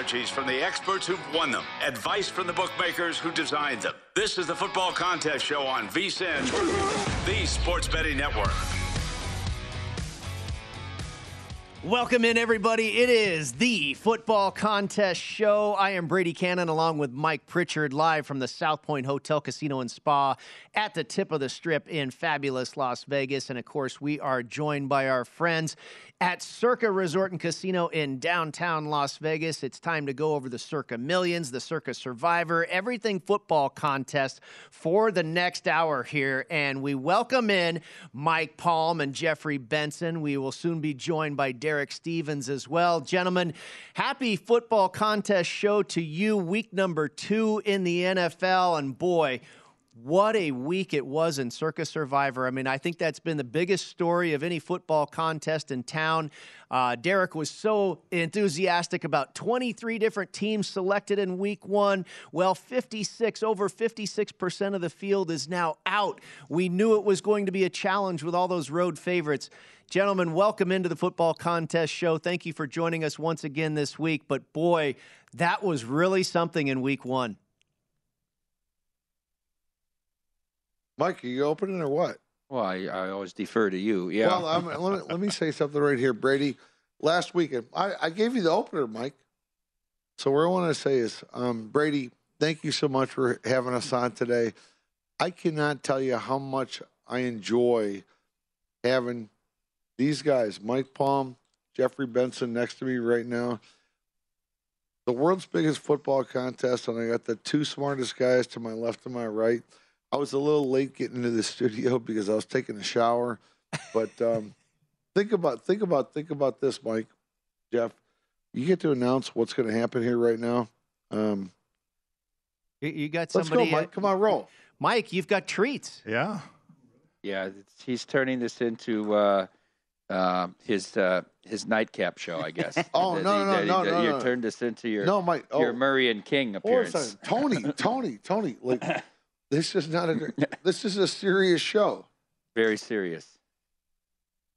Strategies from the experts who've won them. Advice from the bookmakers who designed them. This is the Football Contest Show on VSIN, the Sports Betting Network. Welcome in, everybody. It is the Football Contest Show. I am Brady Cannon along with Mike Pritchard, live from the South Point Hotel, Casino, and Spa at the tip of the strip in fabulous Las Vegas. And of course, we are joined by our friends at Circa Resort and Casino in downtown Las Vegas. It's time to go over the Circa Millions, the Circa Survivor, everything football contest for the next hour here. And we welcome in Mike Palm and Jeffrey Benson. We will soon be joined by Derek Stevens as well. Gentlemen, happy football contest show to you. Week number two in the NFL. And boy, what a week it was in Circa Survivor. I mean, I think that's been the biggest story of any football contest in town. Uh, Derek was so enthusiastic about 23 different teams selected in week one. Well, 56, over 56% of the field is now out. We knew it was going to be a challenge with all those road favorites. Gentlemen, welcome into the football contest show. Thank you for joining us once again this week. But boy, that was really something in week one. Mike, are you opening or what? Well, I, I always defer to you. Yeah. Well, let, me, let me say something right here, Brady. Last weekend, I, I gave you the opener, Mike. So what I want to say is, um, Brady, thank you so much for having us on today. I cannot tell you how much I enjoy having these guys, Mike Palm, Jeffrey Benson, next to me right now. The world's biggest football contest, and I got the two smartest guys to my left and my right. I was a little late getting into the studio because I was taking a shower. But um, think about think about think about this, Mike, Jeff. You get to announce what's going to happen here right now. Um, You, you got let's go, Mike. Come on, roll. Mike, you've got treats. Yeah. Yeah, it's, he's turning this into uh, uh, his uh, his nightcap show, I guess. Oh, That no, he- no, that he- no, that no, You no. turned this into your No, Mike. Oh, your Murray and King hold on a appearance. Tony, Tony, Tony. Like this is not a this is a serious show. Very serious.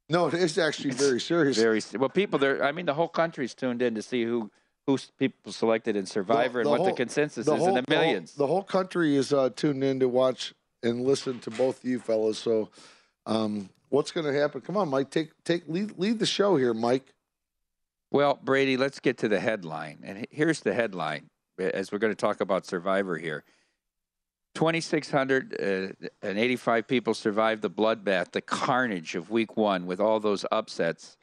No, it is actually very serious. Very well. People there. I mean, the whole country's tuned in to see who who people selected in Survivor and what the consensus the is whole- in the the whole- millions. The whole, country is uh, tuned in to watch and listen to both of you fellas. So, um, what's going to happen? Come on, Mike. Take take lead, lead the show here, Mike. Well, Brady, let's get to the headline. And here's the headline as we're going to talk about Survivor here. 2,685 uh, people survived the bloodbath, the carnage of week one with all those upsets.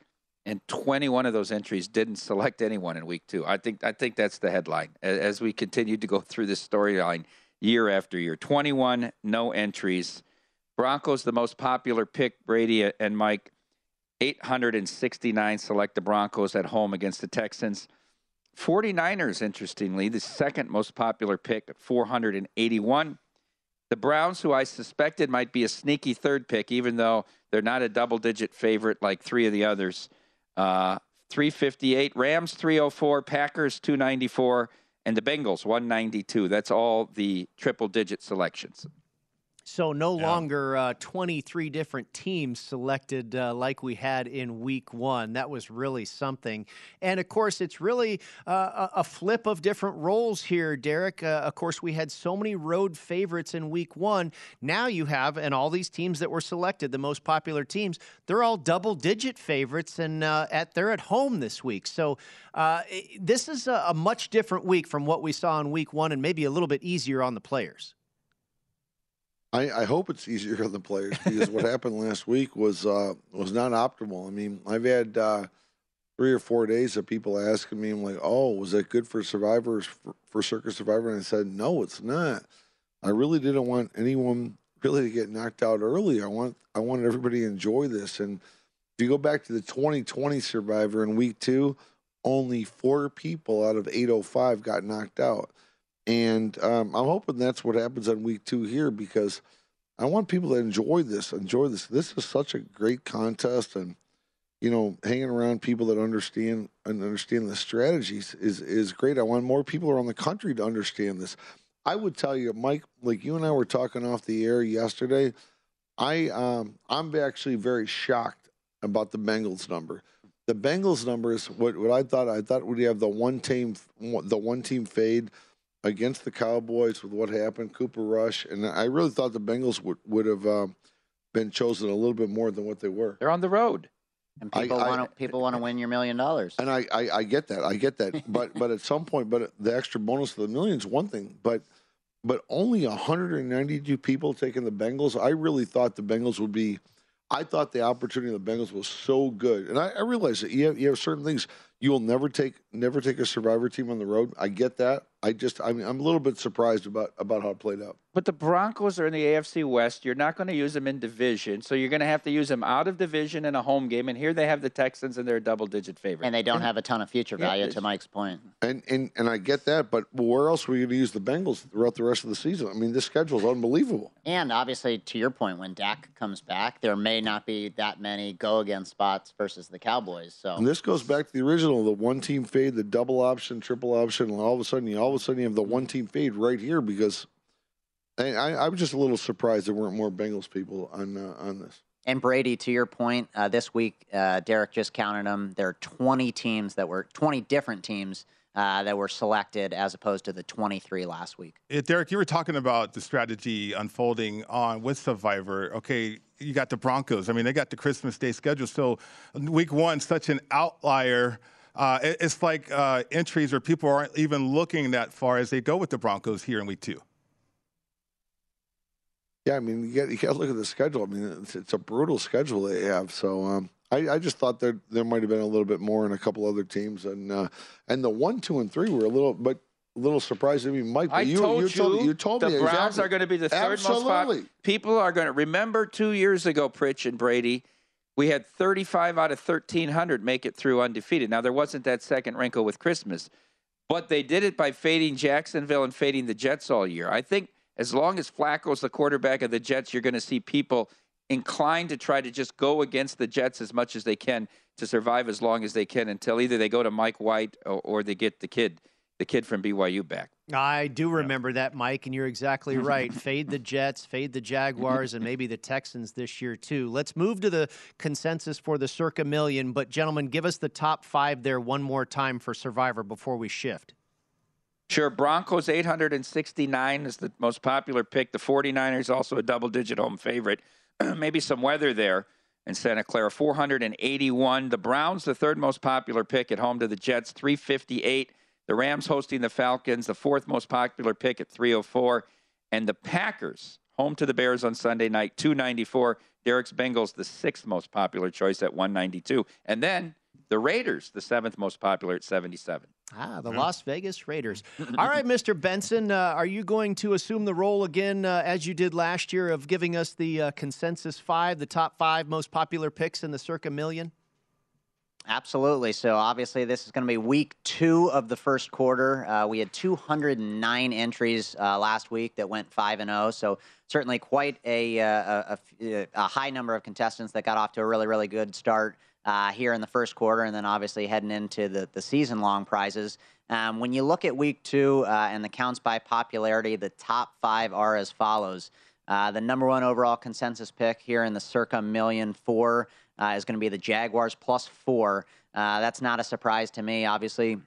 and 21 of those entries didn't select anyone in week two. I think I think that's the headline as we continue to go through this storyline year after year. 21 no entries. Broncos the most popular pick. Brady and Mike 869 select the Broncos at home against the Texans. 49ers, interestingly, the second most popular pick at 481. The Browns, who I suspected might be a sneaky third pick, even though they're not a double digit favorite like three of the others, uh, 358. Rams, 304. Packers, 294. And the Bengals, 192. That's all the triple digit selections. So no yeah. longer uh, 23 different teams selected uh, like we had in week one. That was really something. And of course, it's really uh, a flip of different roles here, Derek. Uh, of course, we had so many road favorites in week one. Now you have, and all these teams that were selected, the most popular teams, they're all double digit favorites, and uh, at they're at home this week. So uh, this is a, a much different week from what we saw in week one, and maybe a little bit easier on the players. I, I, hope it's easier on the players because what happened last week was uh, was not optimal. I mean, I've had uh, three or four days of people asking me, I'm like, "Oh, was that good for survivors for, for Circa Survivor?" And I said, "No, it's not. I really didn't want anyone really to get knocked out early. I want I wanted everybody to enjoy this. And if you go back to the 2020 Survivor in week two, only four people out of 805 got knocked out." And um, I'm hoping that's what happens on week two here because I want people to enjoy this, enjoy this. This is such a great contest, and you know, hanging around people that understand and understand the strategies is is great. I want more people around the country to understand this. I would tell you, Mike, like you and I were talking off the air yesterday. I um, I'm actually very shocked about the Bengals number. The Bengals number is what, what I thought. I thought we'd have the one team the one team fade against the Cowboys with what happened, Cooper Rush, and I really thought the Bengals would would have um, been chosen a little bit more than what they were. They're on the road, and people want to people want to win your million dollars. And I, I, I get that, I get that, but but at some point, but the extra bonus of the million is one thing, but but only 192 people taking the Bengals. I really thought the Bengals would be. I thought the opportunity of the Bengals was so good, and I, I realize that you have you have certain things you will never take never take a survivor team on the road. I get that. I just I mean I'm a little bit surprised about about how it played out. But the Broncos are in the AFC West. You're not going to use them in division, so you're going to have to use them out of division in a home game. And here they have the Texans, and they're a double-digit favorite. And they don't and, have a ton of future value, yeah, to Mike's point. And and and I get that, but where else were you going to use the Bengals throughout the rest of the season? I mean, this schedule is unbelievable. And obviously, to your point, when Dak comes back, there may not be that many go-against spots versus the Cowboys. So and this goes back to the original, the one-team fade, the double option, triple option, and all of a sudden, you all of a sudden you have the one-team fade right here because I, I, was just a little surprised there weren't more Bengals people on uh, on this. And Brady, to your point, uh, this week, uh, Derek just counted them. There are 20 teams that were 20 different teams uh, that were selected as opposed to the 23 last week. Yeah, Derek, you were talking about the strategy unfolding on with Survivor. Okay, you got the Broncos. I mean, they got the Christmas Day schedule. So week one, such an outlier. Uh, it's like uh, entries where people aren't even looking that far as they go with the Broncos here in week two. Yeah, I mean, you got you got to look at the schedule. I mean, it's, it's a brutal schedule they have. So um, I, I, just thought there there might have been a little bit more in a couple other teams, and uh, and the one, two, and three were a little, but a little surprised. I mean, Mike, I you, told you, you, told, you told the me Browns exactly. are going to be the third Absolutely. most popular. People are going to remember two years ago, Pritch and Brady. We had 35 out of 1,300 make it through undefeated. Now there wasn't that second wrinkle with Christmas, but they did it by fading Jacksonville and fading the Jets all year. I think as long as Flacco's the quarterback of the Jets, you're going to see people inclined to try to just go against the Jets as much as they can to survive as long as they can until either they go to Mike White or, or they get the kid, the kid from BYU back. I do remember that, Mike, and you're exactly right. fade the Jets, fade the Jaguars, and maybe the Texans this year too. Let's move to the consensus for the circa million. But gentlemen, give us the top five there one more time for Survivor before we shift. Sure, Broncos 869 is the most popular pick. The 49ers also a double digit home favorite. Maybe some weather there in Santa Clara. 481. The Browns, the third most popular pick at home to the Jets, 358. The Rams hosting the Falcons, the fourth most popular pick at 304. And the Packers, home to the Bears on Sunday night, 294. Derek's Bengals, the sixth most popular choice at 192. And then The Raiders, the seventh most popular at 77. Ah, the Las Vegas Raiders. All right, Mr. Benson, uh, are you going to assume the role again, uh, as you did last year, of giving us the uh, consensus five, the top five most popular picks in the circa million? Absolutely. So obviously, this is going to be week two of the first quarter. Uh, we had 209 entries uh, last week that went five and zero. So certainly quite a, uh, a, a, high number of contestants that got off to a really really good start uh, here in the first quarter, and then obviously heading into the the season long prizes. Um, when you look at week two uh, and the counts by popularity, the top five are as follows. Uh, the number one overall consensus pick here in the circa million four uh, is going to be the Jaguars plus four. Uh, that's not a surprise to me. Obviously,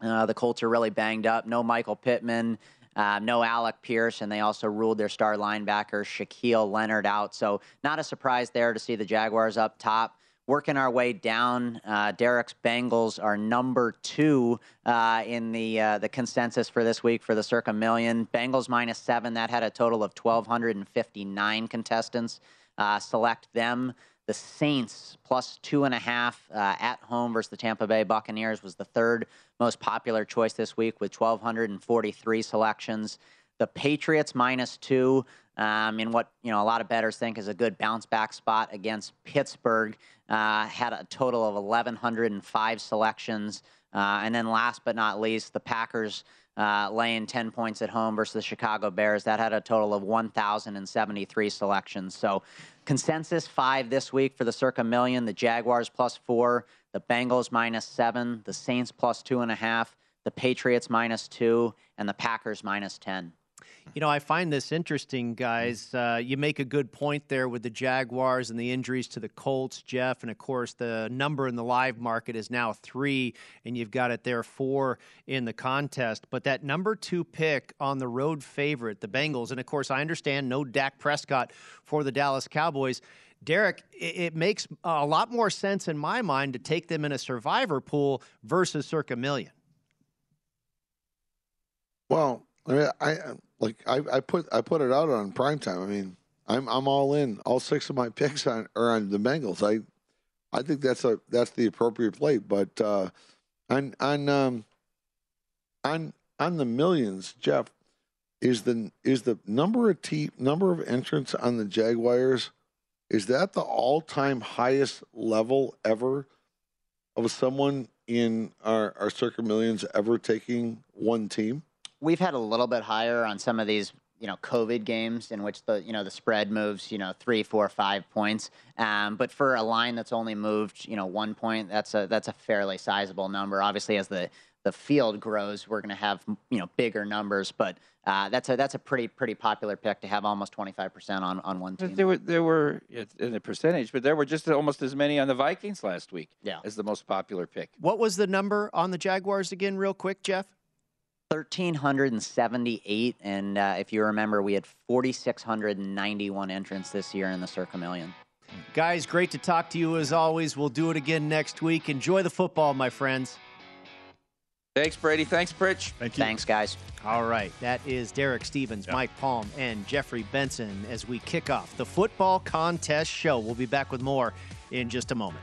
uh, the Colts are really banged up. No Michael Pittman. Uh, no Alec Pierce, and they also ruled their star linebacker Shaquille Leonard out. So, not a surprise there to see the Jaguars up top working our way down. Uh, Derek's Bengals are number two uh, in the uh, the consensus for this week for the circa million. Bengals minus seven. That had a total of 1,259 contestants. Uh, select them. The Saints plus two and a half uh, at home versus the Tampa Bay Buccaneers was the third most popular choice this week with 1,243 selections. The Patriots minus two um, in what you know a lot of bettors think is a good bounce back spot against Pittsburgh. Uh, had a total of 1,105 selections, uh, and then last but not least, the Packers uh, laying 10 points at home versus the Chicago Bears. That had a total of 1,073 selections. So consensus five this week for the circa million. The Jaguars plus four, the Bengals minus seven, the Saints plus two and a half, the Patriots minus two, and the Packers minus 10. You know, I find this interesting, guys. Uh, you make a good point there with the Jaguars and the injuries to the Colts, Jeff. And of course, the number in the live market is now three, and you've got it there four in the contest. But that number two pick on the road favorite, the Bengals, and of course, I understand no Dak Prescott for the Dallas Cowboys. Derek, it makes a lot more sense in my mind to take them in a survivor pool versus circa million. Well, I I like I, I put I put it out on prime time. I mean, I'm I'm all in. All six of my picks on are on the Bengals. I I think that's a that's the appropriate play. But uh, on on um, on on the millions, Jeff, is the is the number of te- number of entrants on the Jaguars is that the all time highest level ever of someone in our our circa millions ever taking one team? We've had a little bit higher on some of these you know COVID games in which the you know the spread moves you know three, four, five points. Um, but for a line that's only moved you know one point, that's a that's a fairly sizable number. Obviously, as the the field grows, we're going to have you know bigger numbers, but uh, that's a that's a pretty pretty popular pick to have almost twenty five percent on on one team. There were there were in the percentage, but there were just almost as many on the Vikings last week. Yeah. as the most popular pick. What was the number on the Jaguars again, real quick, Jeff? 1,378. And uh, if you remember, we had 4,691 entrants this year in the Circa Million. Guys, great to talk to you as always. We'll do it again next week. Enjoy the football, my friends. Thanks, Brady. Thanks, Pritch. Thank you. Thanks, guys. All right. That is Derek Stevens, Mike Palm, and Jeffrey Benson as we kick off the football contest show. We'll be back with more in just a moment.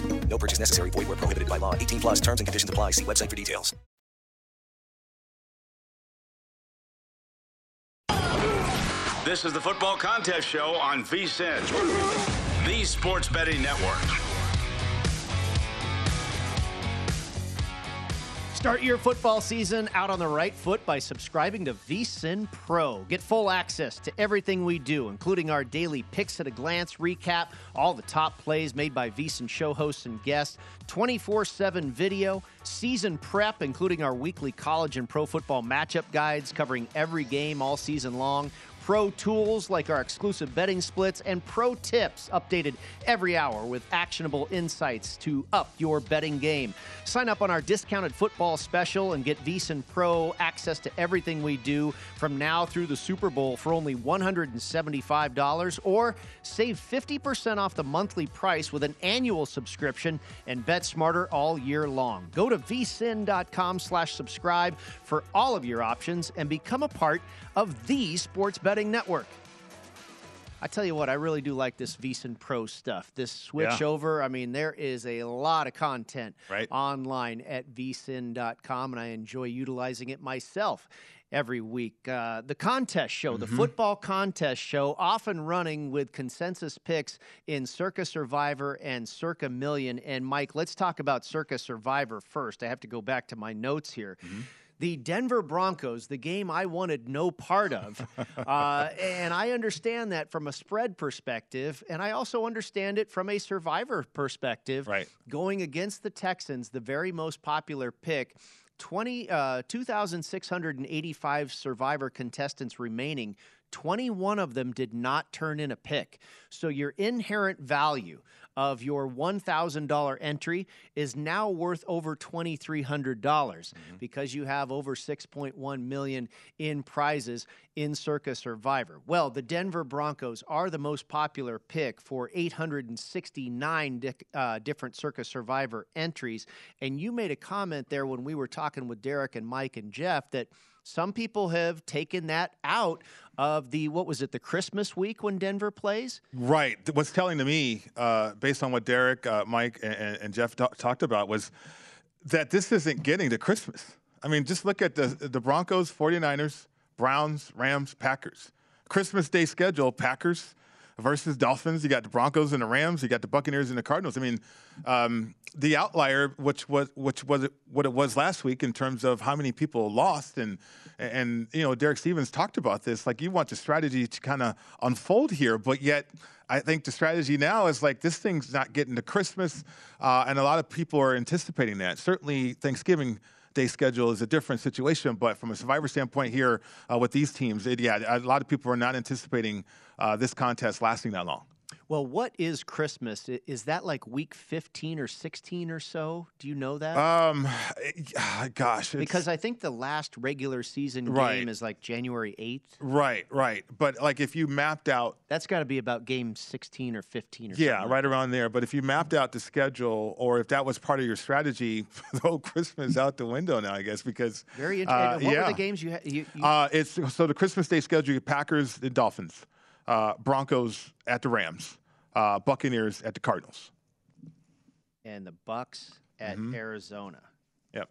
No purchase necessary. Void where prohibited by law. 18 plus terms and conditions apply. See website for details. This is the Football Contest Show on VSIN, the Sports Betting Network. Start your football season out on the right foot by subscribing to VSIN Pro. Get full access to everything we do, including our daily picks at a glance recap, all the top plays made by VSIN show hosts and guests, 24 7 video, season prep, including our weekly college and pro football matchup guides covering every game all season long pro tools like our exclusive betting splits, and pro tips updated every hour with actionable insights to up your betting game. Sign up on our discounted football special and get VSIN Pro access to everything we do from now through the Super Bowl for only $175 or save 50% off the monthly price with an annual subscription and bet smarter all year long. Go to vsin.com slash subscribe for all of your options and become a part of the sports betting network. I tell you what, I really do like this VSIN Pro stuff. This switch Yeah. over, I mean, there is a lot of content Right. online at vsin.com, and I enjoy utilizing it myself every week. Uh, the contest show, the Mhm. football contest show, often running with consensus picks in Circa Survivor and Circa Million. And Mike, let's talk about Circa Survivor first. I have to go back to my notes here. The Denver Broncos, the game I wanted no part of. uh, and I understand that from a spread perspective. And I also understand it from a survivor perspective. Right. Going against the Texans, the very most popular pick. 20, uh, 2,685 survivor contestants remaining. 21 of them did not turn in a pick. So your inherent value of your $1,000 entry is now worth over $2,300 because you have over 6.1 million in prizes in Circus Survivor. Well, the Denver Broncos are the most popular pick for 869 di- uh, different Circus Survivor entries. And you made a comment there when we were talking with Derek and Mike and Jeff that some people have taken that out of the what was it the Christmas week when Denver plays? Right. What's telling to me, uh, based on what Derek, uh, Mike, and, and Jeff ta- talked about, was that this isn't getting to Christmas. I mean, just look at the, the Broncos, 49ers, Browns, Rams, Packers. Christmas Day schedule, Packers versus Dolphins. You got the Broncos and the Rams. You got the Buccaneers and the Cardinals. I mean, um, the outlier, which was which was what it was last week in terms of how many people lost, and and you know, Derek Stevens talked about this. Like, you want the strategy to kind of unfold here, but yet. I think the strategy now is like this thing's not getting to Christmas, uh, and a lot of people are anticipating that. Certainly, Thanksgiving day schedule is a different situation. But from a survivor standpoint here uh, with these teams, it, yeah, a lot of people are not anticipating uh, this contest lasting that long. Well, what is Christmas? Is that like week 15 or 16 or so? Do you know that? Um, gosh, because I think the last regular season game Right. is like January 8th. right, right. But like if you mapped out That's got to be about game 16 or 15 or something. Yeah, right around there. But if you mapped out the schedule, or if that was part of your strategy, the whole Christmas out the window now, I guess, because Very uh, interesting. what yeah. were the games you had? You, you, Uh, it's so the Christmas Day schedule: Packers, the Dolphins, uh, Broncos at the Rams, uh, Buccaneers at the Cardinals. and the Bucks at Mhm. Arizona. Yep.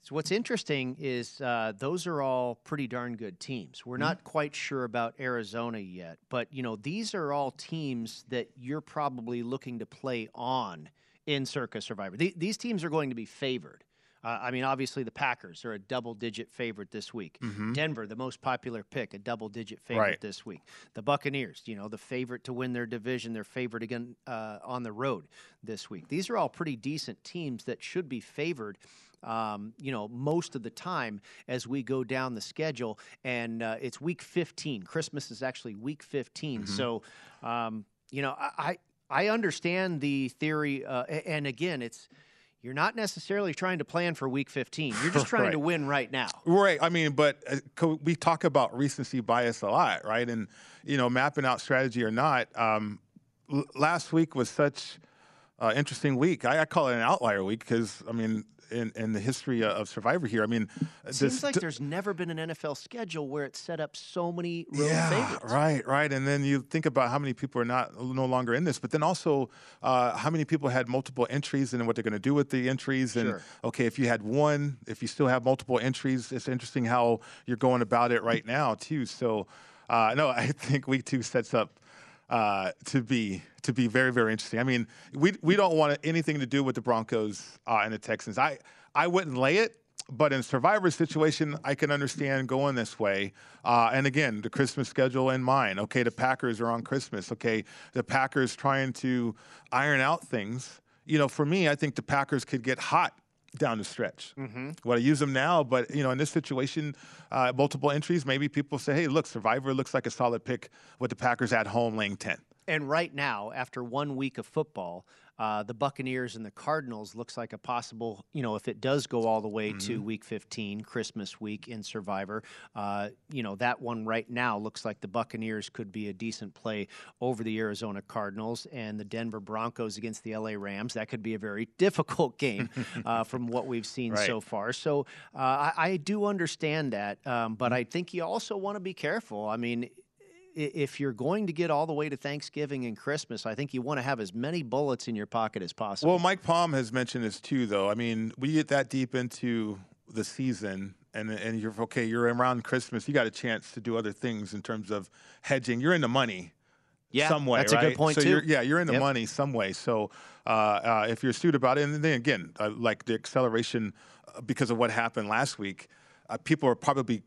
So what's interesting is uh, those are all pretty darn good teams. We're not quite sure about Arizona yet, but you know these are all teams that you're probably looking to play on in Circa Survivor. The- these teams are going to be favored. Uh, I mean, obviously the Packers are a double-digit favorite this week. Mhm. Denver, the most popular pick, a double-digit favorite Right. this week. The Buccaneers, you know, the favorite to win their division, they're favored again uh, on the road this week. These are all pretty decent teams that should be favored. Um, you know, most of the time as we go down the schedule, and uh, it's week 15. Christmas is actually week 15. So, um, you know, I I I understand the theory, uh, and again, it's you're not necessarily trying to plan for week 15. You're just trying to win right now. Right. I mean, but uh, we talk about recency bias a lot, right? And you know, mapping out strategy or not. Um, l- last week was such uh, interesting week. I, I call it an outlier week because I mean, in, in the history of Survivor here, I mean, It seems like d- there's never been an NFL schedule where it set up so many road yeah, favorites. right, right. And then you think about how many people are not no longer in this, but then also uh, how many people had multiple entries and what they're going to do with the entries. And Sure. okay, if you had one, if you still have multiple entries, it's interesting how you're going about it right now too. So, uh, no, I think week two sets up uh, to be to be very very interesting. I mean, we we don't want anything to do with the Broncos uh, and the Texans. I I wouldn't lay it. But in Survivor situation, I can understand going this way. Uh, and again, the Christmas schedule in mind. Okay, the Packers are on Christmas. Okay, the Packers trying to iron out things. You know, for me, I think the Packers could get hot down the stretch. Mhm. Would I use them now? But you know, in this situation, uh, multiple entries, maybe people say, "Hey, look, Survivor looks like a solid pick with the Packers at home, laying ten. And right now, after one week of football, uh, the Buccaneers and the Cardinals looks like a possible, you know, if it does go all the way to Mm-hmm. week 15, Christmas week in Survivor, uh, you know, that one right now looks like the Buccaneers could be a decent play over the Arizona Cardinals and the Denver Broncos against the LA Rams. That could be a very difficult game uh, from what we've seen Right. so far. So uh, I, I do understand that, um, but I think you also want to be careful. I mean, if you're going to get all the way to Thanksgiving and Christmas, I think you want to have as many bullets in your pocket as possible. Well, Mike Palm has mentioned this too, though. I mean, we get that deep into the season, and and you're okay. You're around Christmas. You got a chance to do other things in terms of hedging. You're in the money. Yeah, some way, that's a good point, so too. You're, yeah, you're in the Yep. money some way. So uh, uh, if you're astute about it, and then again, uh, like the acceleration uh, because of what happened last week, uh, people are probably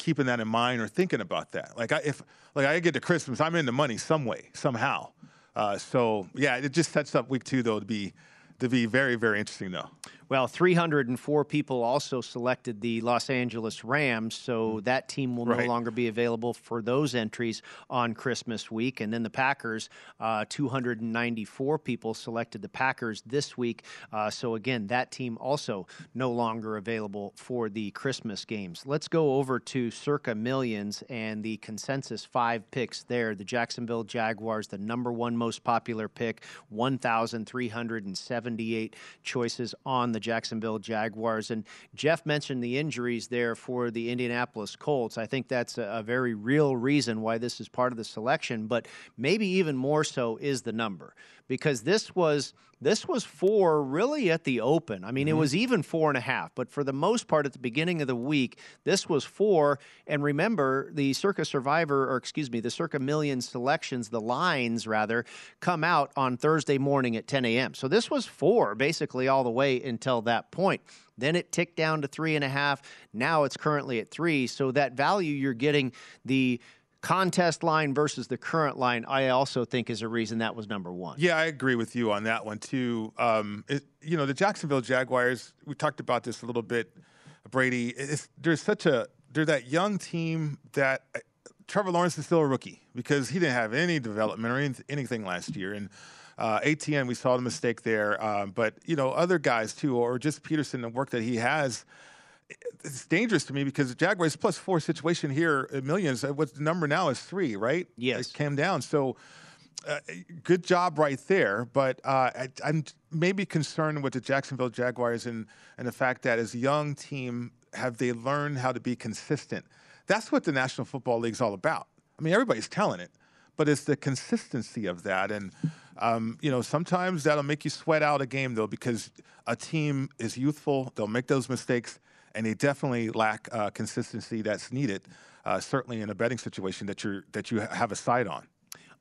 keeping that in mind or thinking about that. Like I, if like I get to Christmas, I'm in the money some way, somehow. Uh, so yeah, it just sets up week two though to be to be very very interesting though. Well, 304 people also selected the Los Angeles Rams, so that team will Right. no longer be available for those entries on Christmas week. And then the Packers, uh, 294 people selected the Packers this week. Uh, so again, that team also no longer available for the Christmas games. Let's go over to Circa Millions and the consensus five picks there. The Jacksonville Jaguars, the number one most popular pick, 1,378 choices on the Jacksonville Jaguars. And Jeff mentioned the injuries there for the Indianapolis Colts. I think that's a, a very real reason why this is part of the selection, but maybe even more so is the number because this was this was four really at the open. I mean, it mm-hmm. was even four and a half, but for the most part at the beginning of the week, this was four. And remember, the Circa Survivor, or excuse me, the Circa Million selections, the lines rather, come out on Thursday morning at 10 a.m. So this was four basically all the way until that point. Then it ticked down to three and a half. Now it's currently at three. So that value you're getting, the contest line versus the current line, I also think is a reason that was number one. Yeah, I agree with you on that one too. Um, it, you know, the Jacksonville Jaguars. We talked about this a little bit, Brady. There's such a they're that young team that uh, Trevor Lawrence is still a rookie because he didn't have any development or any, anything last year. And uh, Etienne, we saw the mistake there. Um, but you know, other guys too, or just Pederson, the work that he has it's dangerous to me because the Jaguars plus four situation here at millions. What's the number now is three, right? Yes, it came down. So, uh, good job right there. But uh, I, I'm maybe concerned with the Jacksonville Jaguars and and the fact that as a young team, have they learned how to be consistent? That's what the National Football League's all about. I mean, everybody's telling it, but it's the consistency of that and. Um, you know, sometimes that'll make you sweat out a game though, because a team is youthful. They'll make those mistakes, and they definitely lack uh, consistency that's needed. Uh, certainly in a betting situation that you're that you have a side on.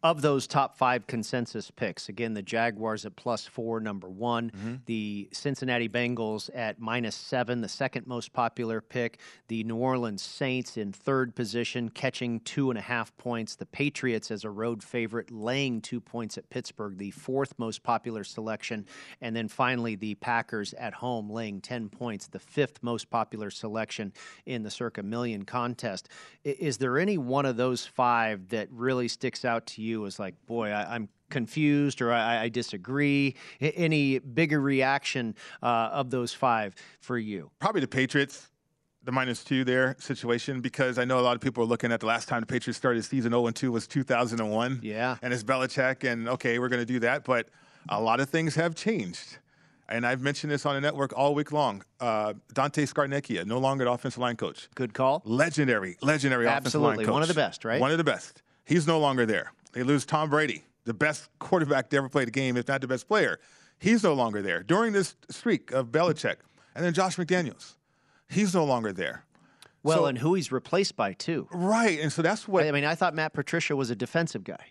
Of those top five consensus picks, again, the Jaguars at plus four, number one. Mm-hmm. The Cincinnati Bengals at minus seven, the second most popular pick. The New Orleans Saints in third position, catching two and a half points. The Patriots as a road favorite, laying two points at Pittsburgh, the fourth most popular selection. And then finally, the Packers at home, laying 10 points, the fifth most popular selection in the circa million contest. Is there any one of those five that really sticks out to you as like, boy, I, I'm confused or I, I disagree? Any bigger reaction uh, of those five for you? Probably the Patriots, the minus two there situation, because I know a lot of people are looking at the last time the Patriots started season 0 2 was 2001. Yeah. And it's Belichick, and okay, we're going to do that. But a lot of things have changed. And I've mentioned this on the network all week long. Uh, Dante Scarnecchia, no longer the offensive line coach. Good call. Legendary, legendary offensive line Absolutely. coach. One of the best, right? One of the best. He's no longer there. They lose Tom Brady, the best quarterback to ever play the game, if not the best player. He's no longer there during this streak of Belichick. And then Josh McDaniels, he's no longer there. Well, So- and who he's replaced by, too. Right. And so that's what. I mean, I thought Matt Patricia was a defensive guy.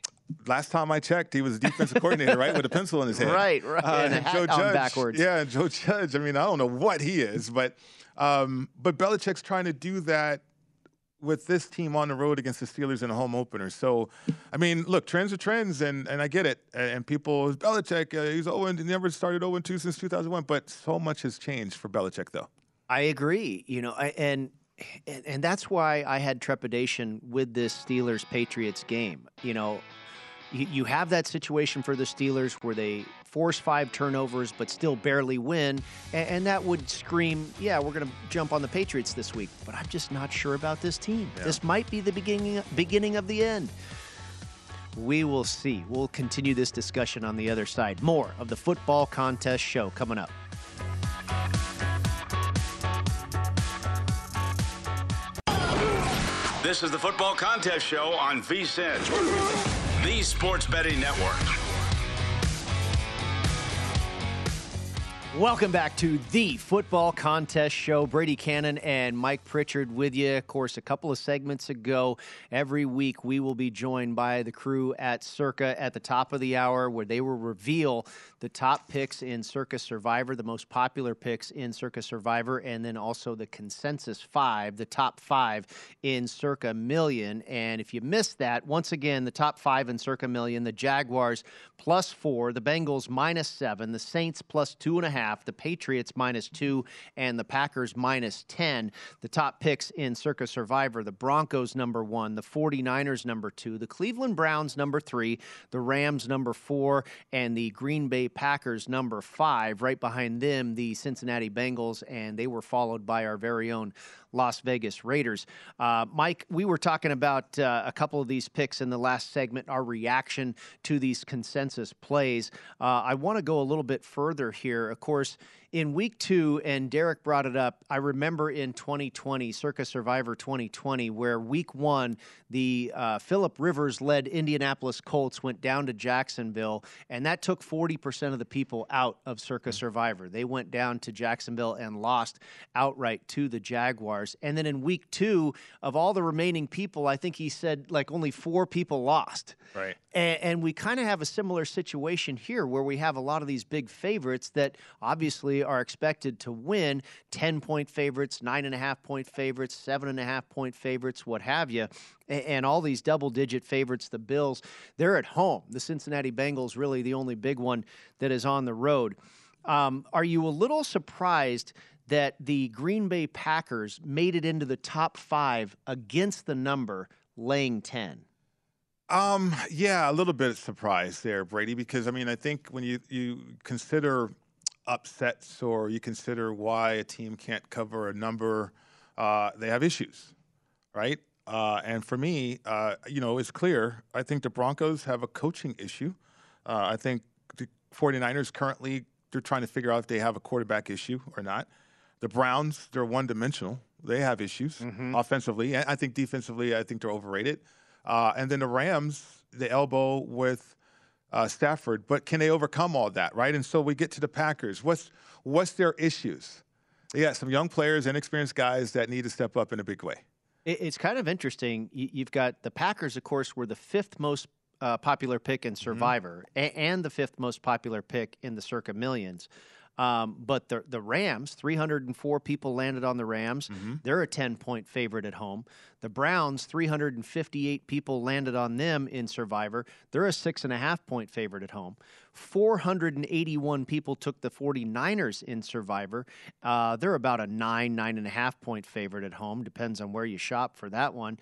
Last time I checked, he was a defensive coordinator, right, with a pencil in his hand. Right, right, and a hat Joe Judge, backwards. Yeah, Joe Judge. I mean, I don't know what he is, but um, but Belichick's trying to do that with this team on the road against the Steelers in a home opener. So, I mean, look, trends are trends, and and I get it. And, people, Belichick, uh, he's 0 and he never started 0 2 since 2001, but so much has changed for Belichick, though. I agree. You know, I, and and and that's why I had trepidation with this Steelers Patriots game. You know, you, you have that situation for the Steelers where they force five turnovers but still barely win, and, and that would scream, yeah, we're going to jump on the Patriots this week. But I'm just not sure about this team. This might be the beginning beginning of the end. We will see. We'll continue this discussion on the other side. More of the football contest show coming up. This is the Football Contest Show on VSIN, the Sports Betting Network. Welcome back to the Football Contest Show. Brady Cannon and Mike Pritchard with you. Of course, a couple of segments ago, every week we will be joined by the crew at Circa at the top of the hour where they will reveal the top picks in Circa Survivor, the most popular picks in Circa Survivor, and then also the consensus five, the top five in Circa Million. And if you missed that, once again, the top five in Circa Million, the Jaguars plus four, the Bengals minus seven, the Saints plus two and a half, the Patriots minus two, and the Packers minus 10. The top picks in Circa Survivor, the Broncos number one, the 49ers number two, the Cleveland Browns number three, the Rams number four, and the Green Bay Packers number five. Right behind them, the Cincinnati Bengals, and they were followed by our very own Las Vegas Raiders. Uh, Mike, we were talking about uh, a couple of these picks in the last segment, our reaction to these consensus plays. Uh, I want to go a little bit further here. Of course, in week two, and Derek brought it up, I remember in 2020, Circa Survivor 2020, where week one, the uh, Philip Rivers led Indianapolis Colts went down to Jacksonville, and that took 40% of the people out of Circa Survivor. They went down to Jacksonville and lost outright to the Jaguars. And then in week two, of all the remaining people, I think he said like only four people lost. Right. And, and we kind of have a similar situation here where we have a lot of these big favorites that obviously are expected to win 10 point favorites, nine and a half point favorites, seven and a half point favorites, what have you. And, and all these double digit favorites, the Bills, they're at home. The Cincinnati Bengals, really the only big one that is on the road. Um, are you a little surprised that the Green Bay Packers made it into the top five against the number laying 10? Um, yeah, a little bit surprised there, Brady, because I mean, I think when you you consider upsets or you consider why a team can't cover a number, uh, they have issues, right? Uh, and for me, uh, you know, it's clear. I think the Broncos have a coaching issue. Uh, I think the 49ers currently they're trying to figure out if they have a quarterback issue or not. The Browns, they're one dimensional. They have issues offensively. And I think defensively, I think they're overrated. Uh, and then the Rams, the elbow with uh, Stafford, but can they overcome all that, right? And so we get to the Packers. What's what's their issues? They got some young players, inexperienced guys that need to step up in a big way. It's kind of interesting. You, you've got the Packers, of course, were the fifth most uh, popular pick in Survivor a- and the fifth most popular pick in the Circa Millions. Um, but the the Rams, 304 people landed on the Rams. They're a 10 point favorite at home. The Browns, 358 people landed on them in Survivor. They're a six and a half point favorite at home. 481 people took the 49ers in Survivor. Uh, they're about a nine, nine and a half point favorite at home. Depends on where you shop for that one.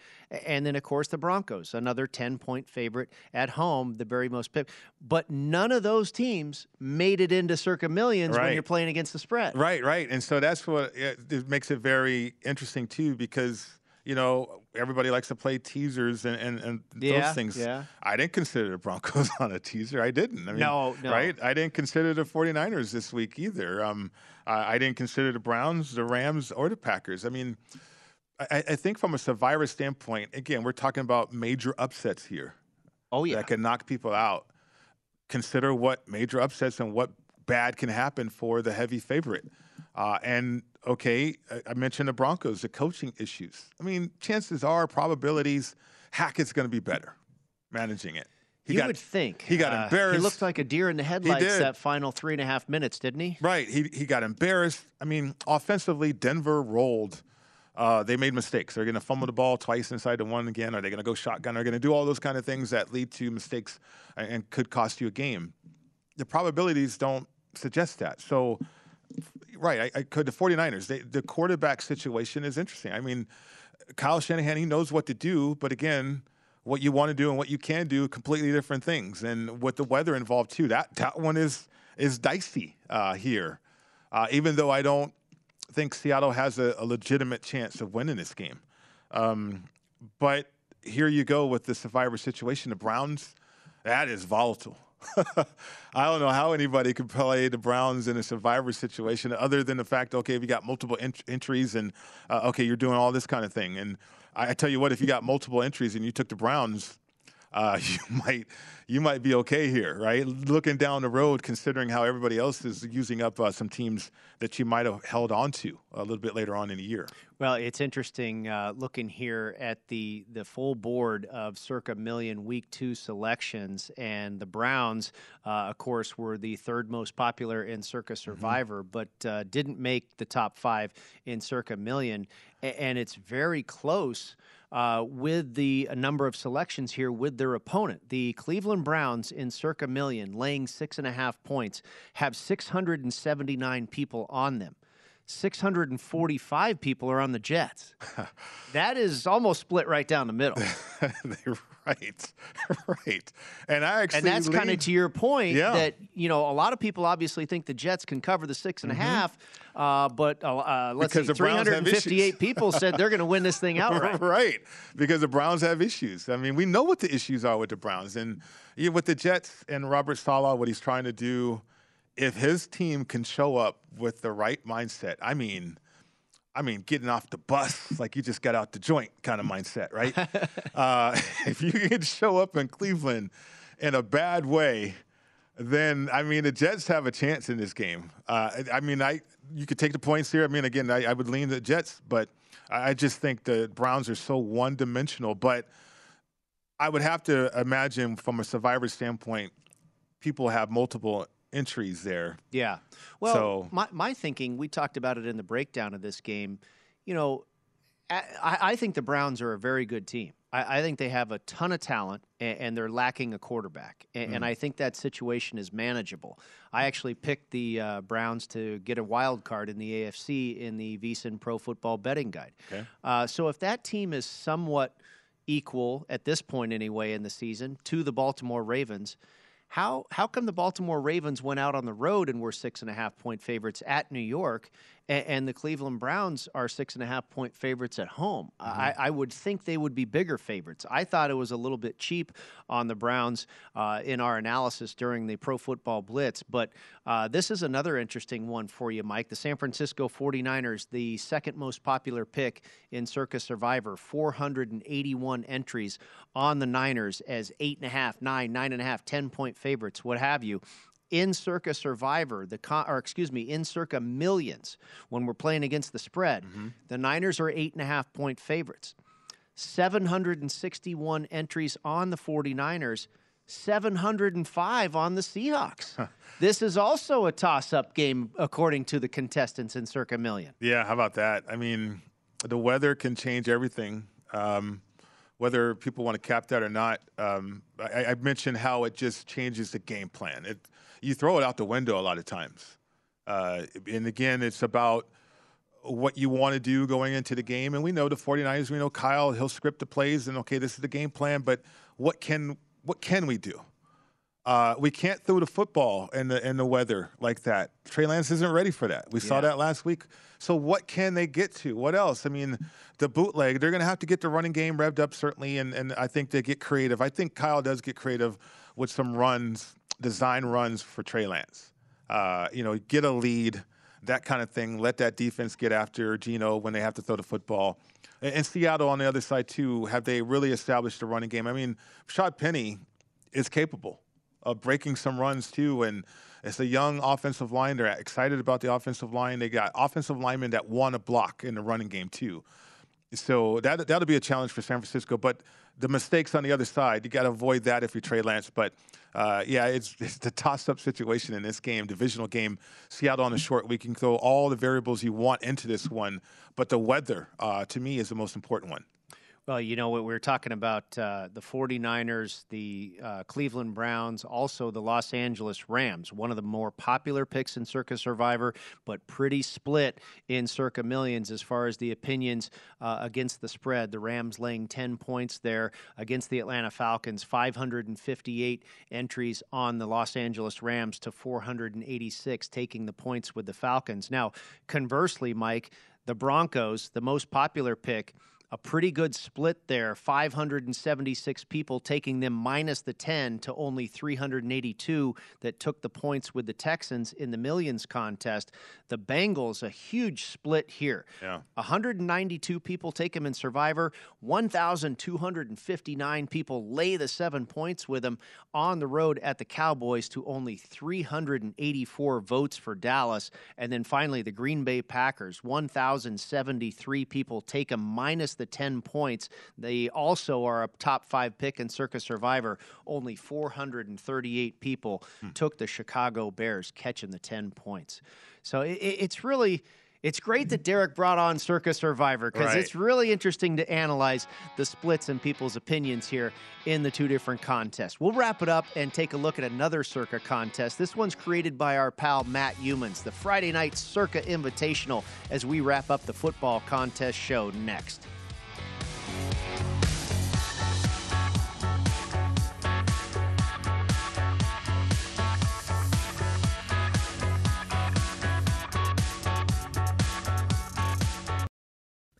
And then, of course, the Broncos, another 10 point favorite at home, the very most picked. But none of those teams made it into circa millions when you're playing against the spread. Right, right. And so that's what it makes it very interesting too, because you know everybody likes to play teasers and and, and Yeah, those things. yeah. I didn't consider the Broncos on a teaser. I didn't. I mean, No, no. Right. I didn't consider the 49ers this week either. Um, I, I didn't consider the Browns, the Rams, or the Packers. I mean, I, I think from a survivor standpoint, again, we're talking about major upsets here. Oh yeah, that can knock people out. Consider what major upsets and what bad can happen for the heavy favorite. Uh, and okay, I- mentioned the Broncos, the coaching issues. I mean, chances are, probabilities, Hackett's going to be better managing it. He you got- would think. he got Uh, embarrassed. He looked like a deer in the headlights that final three and a half minutes, didn't he? Right. He he got embarrassed. I mean, offensively, Denver rolled. Uh, they made mistakes. They're going to fumble the ball twice inside the one again. Are they going to go shotgun? Are They're going to do all those kind of things that lead to mistakes and, and could cost you a game. The probabilities don't suggest that. So, right, I, I could the 49ers. They, the quarterback situation is interesting. I mean, Kyle Shanahan, he knows what to do, but again, what you want to do and what you can do, completely different things. And with the weather involved too, that that one is is dicey uh, here. Uh, even though I don't think Seattle has a, a legitimate chance of winning this game, um, but here you go with the survivor situation. The Browns, that is volatile. I don't know how anybody could play the Browns in a survivor situation other than the fact, okay, if you got multiple ent- entries and, uh, okay, you're doing all this kind of thing. And I, I tell you what, if you got multiple entries and you took the Browns, uh, you might you might be okay here, right? Looking down the road, considering how everybody else is using up uh, some teams that you might have held on to a little bit later on in the year. Well, it's interesting uh, looking here at the the full board of circa million week two selections, and the Browns, uh, of course, were the third most popular in circa Survivor, but uh, didn't make the top five in circa million, A- and it's very close. Uh, with the number of selections here with their opponent. The Cleveland Browns in circa million, laying six and a half points, have 679 people on them. 645 people are on the Jets. that is almost split right down the middle. right, right. And I actually and that's kind of to your point Yeah. that you know a lot of people obviously think the Jets can cover the six and a half, uh, but uh, uh, let's Because see, the Browns have 358 people said they're going to win this thing outright. right, because the Browns have issues. I mean, we know what the issues are with the Browns, and you know, with the Jets and Robert Saleh, what he's trying to do. If his team can show up with the right mindset, I mean, I mean, getting off the bus like you just got out the joint kind of mindset, right? uh, if you can show up in Cleveland in a bad way, then I mean the Jets have a chance in this game. Uh, I mean, I you could take the points here. I mean, again, I, I would lean the Jets, but I I just think the Browns are so one-dimensional. But I would have to imagine, from a survivor standpoint, people have multiple entries there. Yeah. Well, So- my, my thinking, we talked about it in the breakdown of this game. You know, I, I think the Browns are a very good team. I, I think they have a ton of talent and, and they're lacking a quarterback. And, and Mhm. I think that situation is manageable. I actually picked the uh, Browns to get a wild card in the AFC in the VSiN Pro Football Betting Guide. Okay. Uh, so if that team is somewhat equal at this point anyway in the season to the Baltimore Ravens, how how come the Baltimore Ravens went out on the road and were six and a half point favorites at New York, and, and the Cleveland Browns are six and a half point favorites at home? I, I would think they would be bigger favorites. I thought it was a little bit cheap on the Browns uh, in our analysis during the Pro Football Blitz, but uh, this is another interesting one for you, Mike. The San Francisco 49ers, the second most popular pick in Circa Survivor, 481 entries on the Niners as eight and a half, nine, nine and a half, 10 point favorites, what have you. In Circa Survivor, the con- or excuse me, in Circa Millions, when we're playing against the spread, the Niners are eight and a half point favorites. 761 entries on the 49ers, 705 on the Seahawks. this is also a toss up game, according to the contestants in Circa Million. Yeah, how about that? I mean, the weather can change everything. Um, whether people want to cap that or not, um, I, I mentioned how it just changes the game plan. It, you throw it out the window a lot of times. Uh, and again, it's about what you want to do going into the game. And we know the 49ers, we know Kyle, he'll script the plays and okay, this is the game plan, but what can what can we do? Uh, we can't throw the football in the in the weather like that. Trey Lance isn't ready for that. We saw that last week. So what can they get to? What else? I mean, the bootleg. They're going to have to get the running game revved up certainly, and and I think they get creative. I think Kyle does get creative with some runs, design runs for Trey Lance. Uh, you know, get a lead, that kind of thing. Let that defense get after Geno when they have to throw the football. And, Seattle on the other side too. Have they really established a running game? I mean, Rashaad Penny is capable of breaking some runs too. And it's a young offensive line. They're excited about the offensive line. They got offensive linemen that want to block in the running game too. So that that'll be a challenge for San Francisco. But the mistakes on the other side, you got to avoid that if you're Trey Lance. But uh, yeah, it's it's the toss-up situation in this game, divisional game. Seattle on a short week. You can throw all the variables you want into this one, but the weather uh, to me is the most important one. Well, you know what we were talking about uh, the 49ers, the uh, Cleveland Browns, also the Los Angeles Rams, one of the more popular picks in Circa Survivor, but pretty split in Circa Millions as far as the opinions uh, against the spread. The Rams laying 10 points there against the Atlanta Falcons, 558 entries on the Los Angeles Rams to 486, taking the points with the Falcons. Now, conversely, Mike, the Broncos, the most popular pick a pretty good split there 576 people taking them minus the 10 to only 382 that took the points with the Texans in the millions contest. The Bengals, a huge split here. Yeah. 192 people take them in Survivor, 1,259 people lay the seven points with them on the road at the Cowboys to only 384 votes for Dallas. And then finally, the Green Bay Packers, 1,073 people take them minus the 10 points. They also are a top five pick in Circa Survivor. Only 438 people hmm. took the Chicago Bears, catching the 10 points. So it, it's really. It's great that Derek brought on Circa Survivor because Right. it's really interesting to analyze the splits and people's opinions here in the two different contests. We'll wrap it up and take a look at another Circa contest. This one's created by our pal Matt Youmans, the Friday night Circa Invitational, as we wrap up the football contest show next.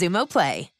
Xumo Play.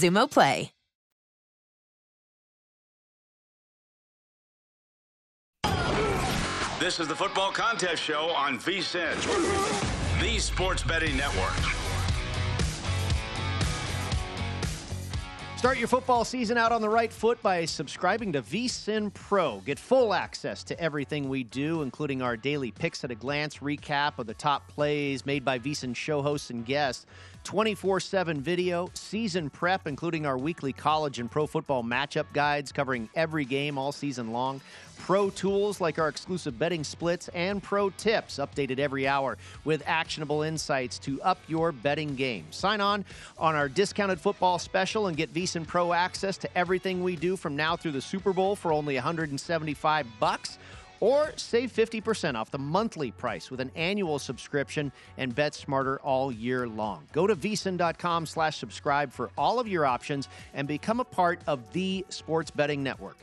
Xumo Play. This is the Football Contest Show on VSIN, the Sports Betting Network. Start your football season out on the right foot by subscribing to VSIN Pro. Get full access to everything we do, including our daily picks at a glance recap of the top plays made by VSIN show hosts and guests. 24 7 video, season prep, including our weekly college and pro football matchup guides covering every game all season long. Pro tools like our exclusive betting splits and pro tips updated every hour with actionable insights to up your betting game. Sign on on our discounted football special and get VSIN Pro access to everything we do from now through the Super Bowl for only 175 bucks or save 50% off the monthly price with an annual subscription and bet smarter all year long. Go to vsin.com slash subscribe for all of your options and become a part of the sports betting network.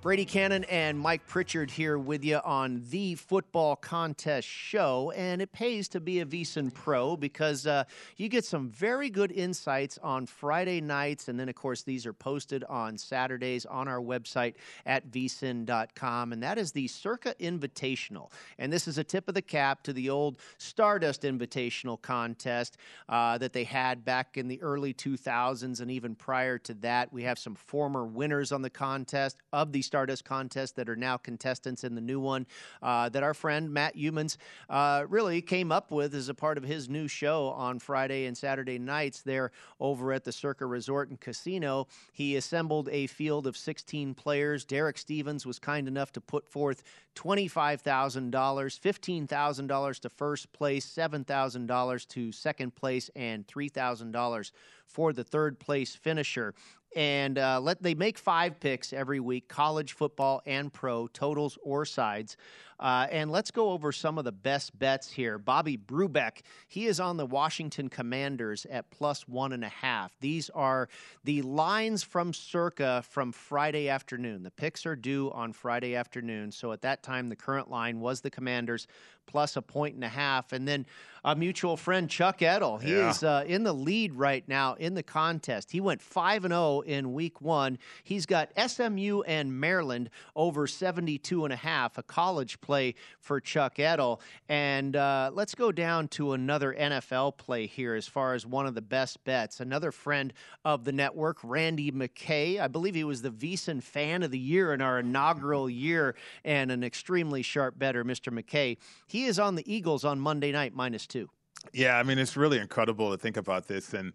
Brady Cannon and Mike Pritchard here with you on the Football Contest Show. And it pays to be a VSIN Pro because uh, you get some very good insights on Friday nights. And then, of course, these are posted on Saturdays on our website at vsin.com. And that is the Circa Invitational. And this is a tip of the cap to the old Stardust Invitational contest uh, that they had back in the early 2000s and even prior to that. We have some former winners on the contest of the Stardust contest that are now contestants in the new one uh, that our friend Matt Youmans uh, really came up with as a part of his new show on Friday and Saturday nights there over at the Circa Resort and Casino. He assembled a field of 16 players. Derek Stevens was kind enough to put forth $25,000, $15,000 to first place, $7,000 to second place, and $3,000 for the third place finisher and uh, let they make five picks every week college football and pro totals or sides uh, and let's go over some of the best bets here. Bobby brubeck he is on the washington commanders at plus one and a half. These are the lines from circa from friday afternoon. The picks are due on friday afternoon. So at that time the current line was the commanders plus a point and a half. And then a mutual friend chuck edel he Yeah. is uh, in the lead right now in the contest. He went 5 and 0 in week one. He's got SMU and Maryland over 72 and a half, a college play for Chuck Edel. And uh, let's go down to another NFL play here as far as one of the best bets. Another friend of the network, Randy McKay. I believe he was the VSiN fan of the year in our inaugural year and an extremely sharp bettor, Mr. McKay. He is on the Eagles on Monday night, minus two. Yeah, I mean, it's really incredible to think about this. And,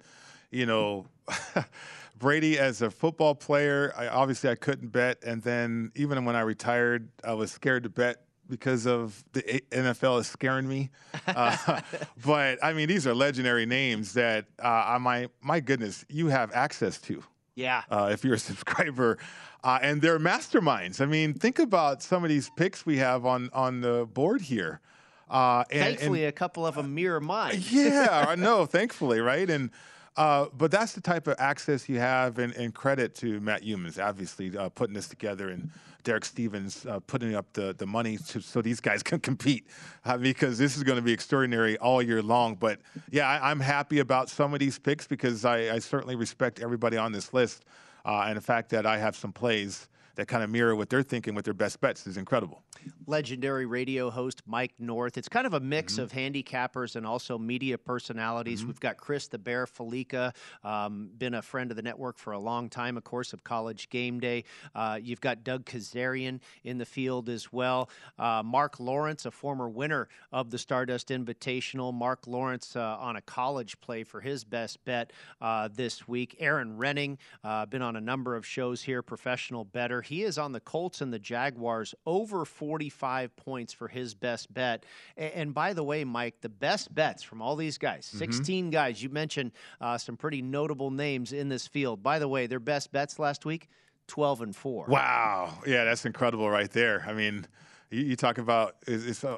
you know, Brady as a football player, I, obviously I couldn't bet. And then even when I retired, I was scared to bet because of the NFL is scaring me. Uh, but I mean, these are legendary names that uh, I my my goodness, you have access to Yeah. uh, if you're a subscriber. Uh, and they're masterminds. I mean, think about some of these picks we have on on the board here. Uh, and, and- Thankfully, a couple of them mirror mine. yeah, I know. Thankfully, right? And uh, but that's the type of access you have, and, and credit to Matt Youmans, obviously uh, putting this together, and Derek Stevens uh, putting up the the money to, so these guys can compete, uh, because this is going to be extraordinary all year long. But yeah, I, I'm happy about some of these picks because I, I certainly respect everybody on this list, uh, and the fact that I have some plays that kind of mirror what they're thinking with their best bets is incredible. legendary radio host Mike North. It's kind of a mix Mm-hmm. of handicappers and also media personalities. We've got Chris the Bear Fallica, um, been a friend of the network for a long time, of course, of College Game Day. Uh, you've got Doug Kezirian in the field as well. Uh, Mark Lawrence, a former winner of the Stardust Invitational. Mark Lawrence uh, on a college play for his best bet uh, this week. Erin Rynning, uh, been on a number of shows here, professional bettor. He is on the Colts and the Jaguars over 45 points for his best bet. A- And, by the way, Mike, the best bets from all these guys, Mm-hmm. 16 guys, you mentioned uh, some pretty notable names in this field. By the way, their best bets last week, 12 and 4. Wow. Yeah, that's incredible right there. I mean, you, talk about it's, uh,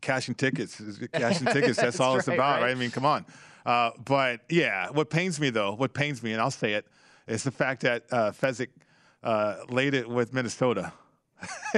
cashing tickets. Cashing tickets. That's, That's all it's about, right? right? I mean, come on. Uh, but yeah, what pains me though, what pains me, and I'll say it, is the fact that uh, Fezzik uh, laid it with Minnesota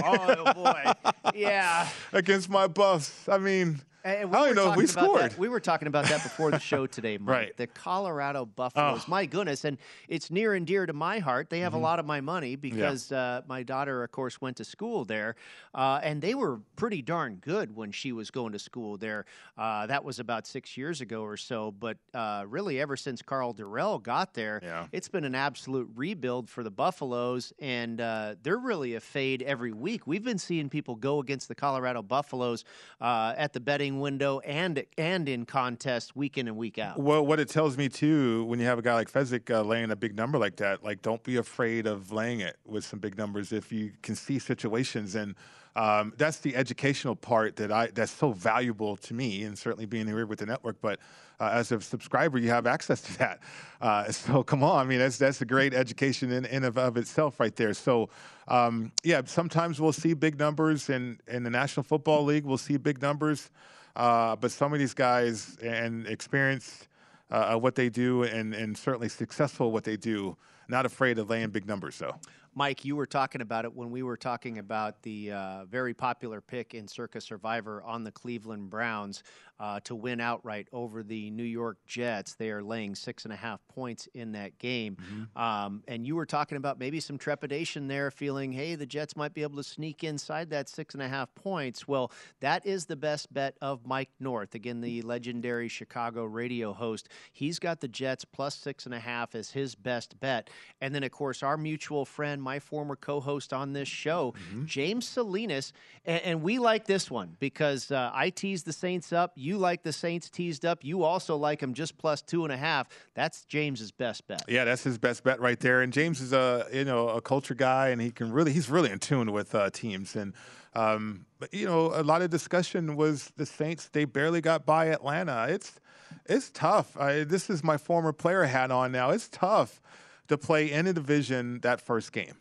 Oh, boy. Yeah. against my Buffs. I mean, And I don't know if we scored. that- We were talking about that before the show today, Mike. Right. The Colorado Buffaloes. Oh. My goodness. And it's near and dear to my heart. They have Mhm. a lot of my money because uh, my daughter, of course, went to school there. Uh, and they were pretty darn good when she was going to school there. Uh, that was about six years ago or so. But uh, really, ever since Karl Dorrell got there, Yeah. it's been an absolute rebuild for the Buffaloes. And uh, they're really a fade every week. We've been seeing people go against the Colorado Buffaloes uh, at the betting window and and in contest week in and week out. Well, what it tells me too, when you have a guy like Fezzik uh, laying a big number like that, like don't be afraid of laying it with some big numbers if you can see situations, and um, that's the educational part that I that's so valuable to me, and certainly being here with the network. But uh, as a subscriber, you have access to that. Uh, so come on, I mean that's that's a great education in, in of, of itself right there. So um, yeah, sometimes we'll see big numbers in in the National Football League. We'll see big numbers. Uh, but some of these guys and experienced uh, what they do and, and certainly successful what they do, not afraid of laying big numbers. So Mike, you were talking about it when we were talking about the uh, very popular pick in Circa Survivor on the Cleveland Browns uh, to win outright over the New York Jets. They are laying six and a half points in that game. Um, and you were talking about maybe some trepidation there, feeling, hey, the Jets might be able to sneak inside that six and a half points. Well, that is the best bet of Mike North, again, the legendary Chicago radio host. He's got the Jets plus six and a half as his best bet. And then, of course, our mutual friend, my former co host on this show, James Salinas. And, and we like this one because uh, I tease the Saints up. You like the Saints teased up. You also like them just plus two and a half. That's James's best bet. yeah, that's his best bet right there. And James is a you know a culture guy, and he can really he's really in tune with uh, teams. And um, but you know a lot of discussion was the Saints. They barely got by Atlanta. It's it's tough. I, this is my former player hat on now. It's tough to play in a division that first game,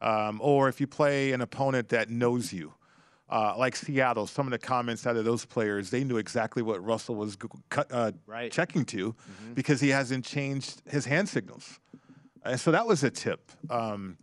um, or if you play an opponent that knows you. Uh, like Seattle, some of the comments out of those players, they knew exactly what Russell was uh, checking to because he hasn't changed his hand signals. And so that was a tip. Um,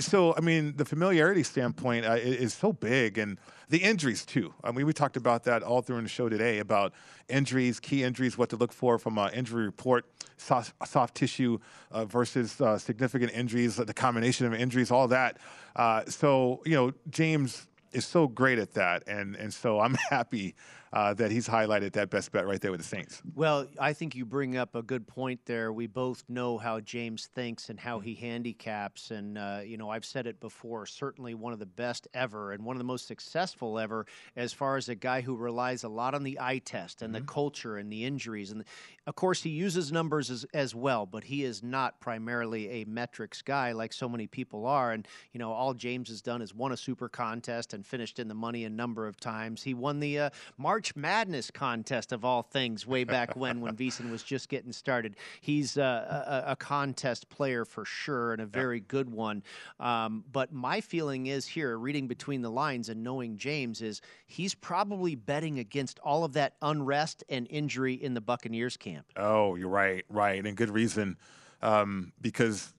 so, I mean, the familiarity standpoint uh, is so big, and the injuries too. I mean, we talked about that all through the show today about injuries, key injuries, what to look for from an injury report, soft, soft tissue uh, versus uh, significant injuries, the combination of injuries, all that. Uh, so, you know, James is so great at that, and and so I'm happy uh, that he's highlighted that best bet right there with the Saints. Well, I think you bring up a good point there. We both know how James thinks and how he handicaps. And, uh, you know, I've said it before certainly one of the best ever and one of the most successful ever as far as a guy who relies a lot on the eye test and the culture and the injuries. And, of course, he uses numbers as, as well, but he is not primarily a metrics guy like so many people are. And, you know, all James has done is won a super contest and finished in the money a number of times. He won the uh, March Madness contest of all things way back when, when VSiN was just getting started. He's uh, a, a contest player for sure and a very good one. Um, but my feeling is here, reading between the lines and knowing James, is he's probably betting against all of that unrest and injury in the Buccaneers camp. Oh, you're right, right, and good reason, um, because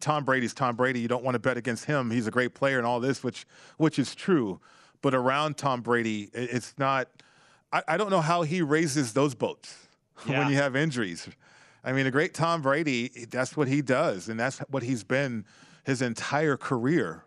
Tom Brady's Tom Brady. You don't want to bet against him. He's a great player and all this, which which is true. But around Tom Brady, it's not. I, I don't know how he raises those boats Yeah. when you have injuries. I mean, a great Tom Brady, that's what he does, and that's what he's been his entire career.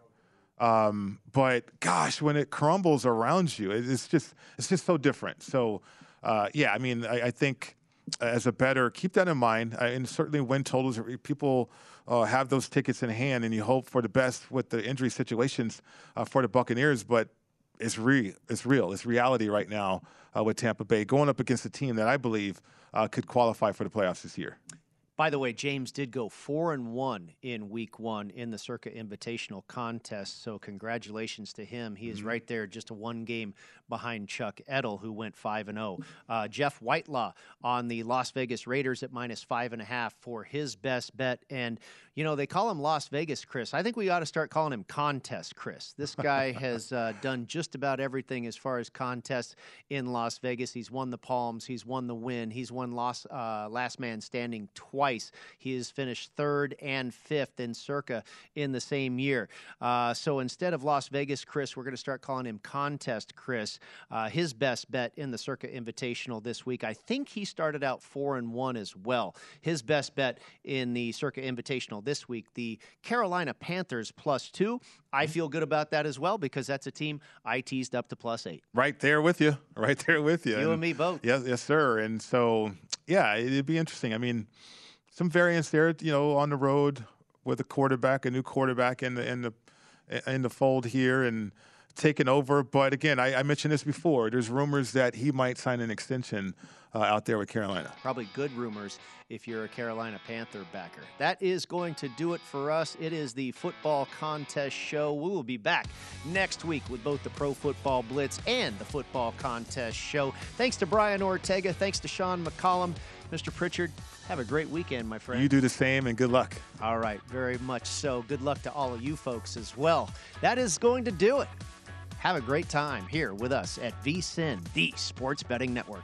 Um, but gosh, when it crumbles around you, it- it's just it's just so different. So uh, yeah, I mean, I, I think as a bettor, keep that in mind, uh, and certainly win totals. uh, People uh, have those tickets in hand, and you hope for the best with the injury situations uh, for the Buccaneers. But it's real. It's real. It's reality right now uh, with Tampa Bay going up against a team that I believe uh, could qualify for the playoffs this year. By the way, James did go four and one in week one in the Circa Invitational contest. So congratulations to him. He is Mhm. right there, just a one game behind Chuck Edel, who went five and zero. Uh, Jeff Whitelaw on the Las Vegas Raiders at minus five and a half for his best bet. And you know they call him Las Vegas Chris. I think we ought to start calling him Contest Chris. This guy has uh, done just about everything as far as contests in Las Vegas. He's won the Palms. He's won the Wynn. He's won uh, Last Man Standing twice. He has finished third and fifth in Circa in the same year. Uh, so instead of Las Vegas Chris, we're going to start calling him Contest Chris. Uh, his best bet in the Circa Invitational this week. I think he started out four and one as well. His best bet in the Circa Invitational this week, the Carolina Panthers plus two. I feel good about that as well because that's a team I teased up to plus eight. Right there with you. Right there with you. You and me both. Yes, yes, sir. And so, yeah, it'd be interesting. I mean, some variance there, you know, on the road with a quarterback, a new quarterback in the in the in the fold here, and taking over. But again, I, I mentioned this before. There's rumors that he might sign an extension uh, out there with Carolina. Probably good rumors if you're a Carolina Panther backer. That is going to do it for us. It is the football contest show. We will be back next week with both the Pro Football Blitz and the football contest show. Thanks to Brian Ortega. Thanks to Sean McCollum. Mr. Pritchard, have a great weekend, my friend. You do the same, and good luck. All right, very much so. Good luck to all of you folks as well. That is going to do it. Have a great time here with us at VSIN, the Sports Betting Network.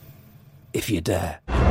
if you dare.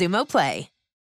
Xumo Play.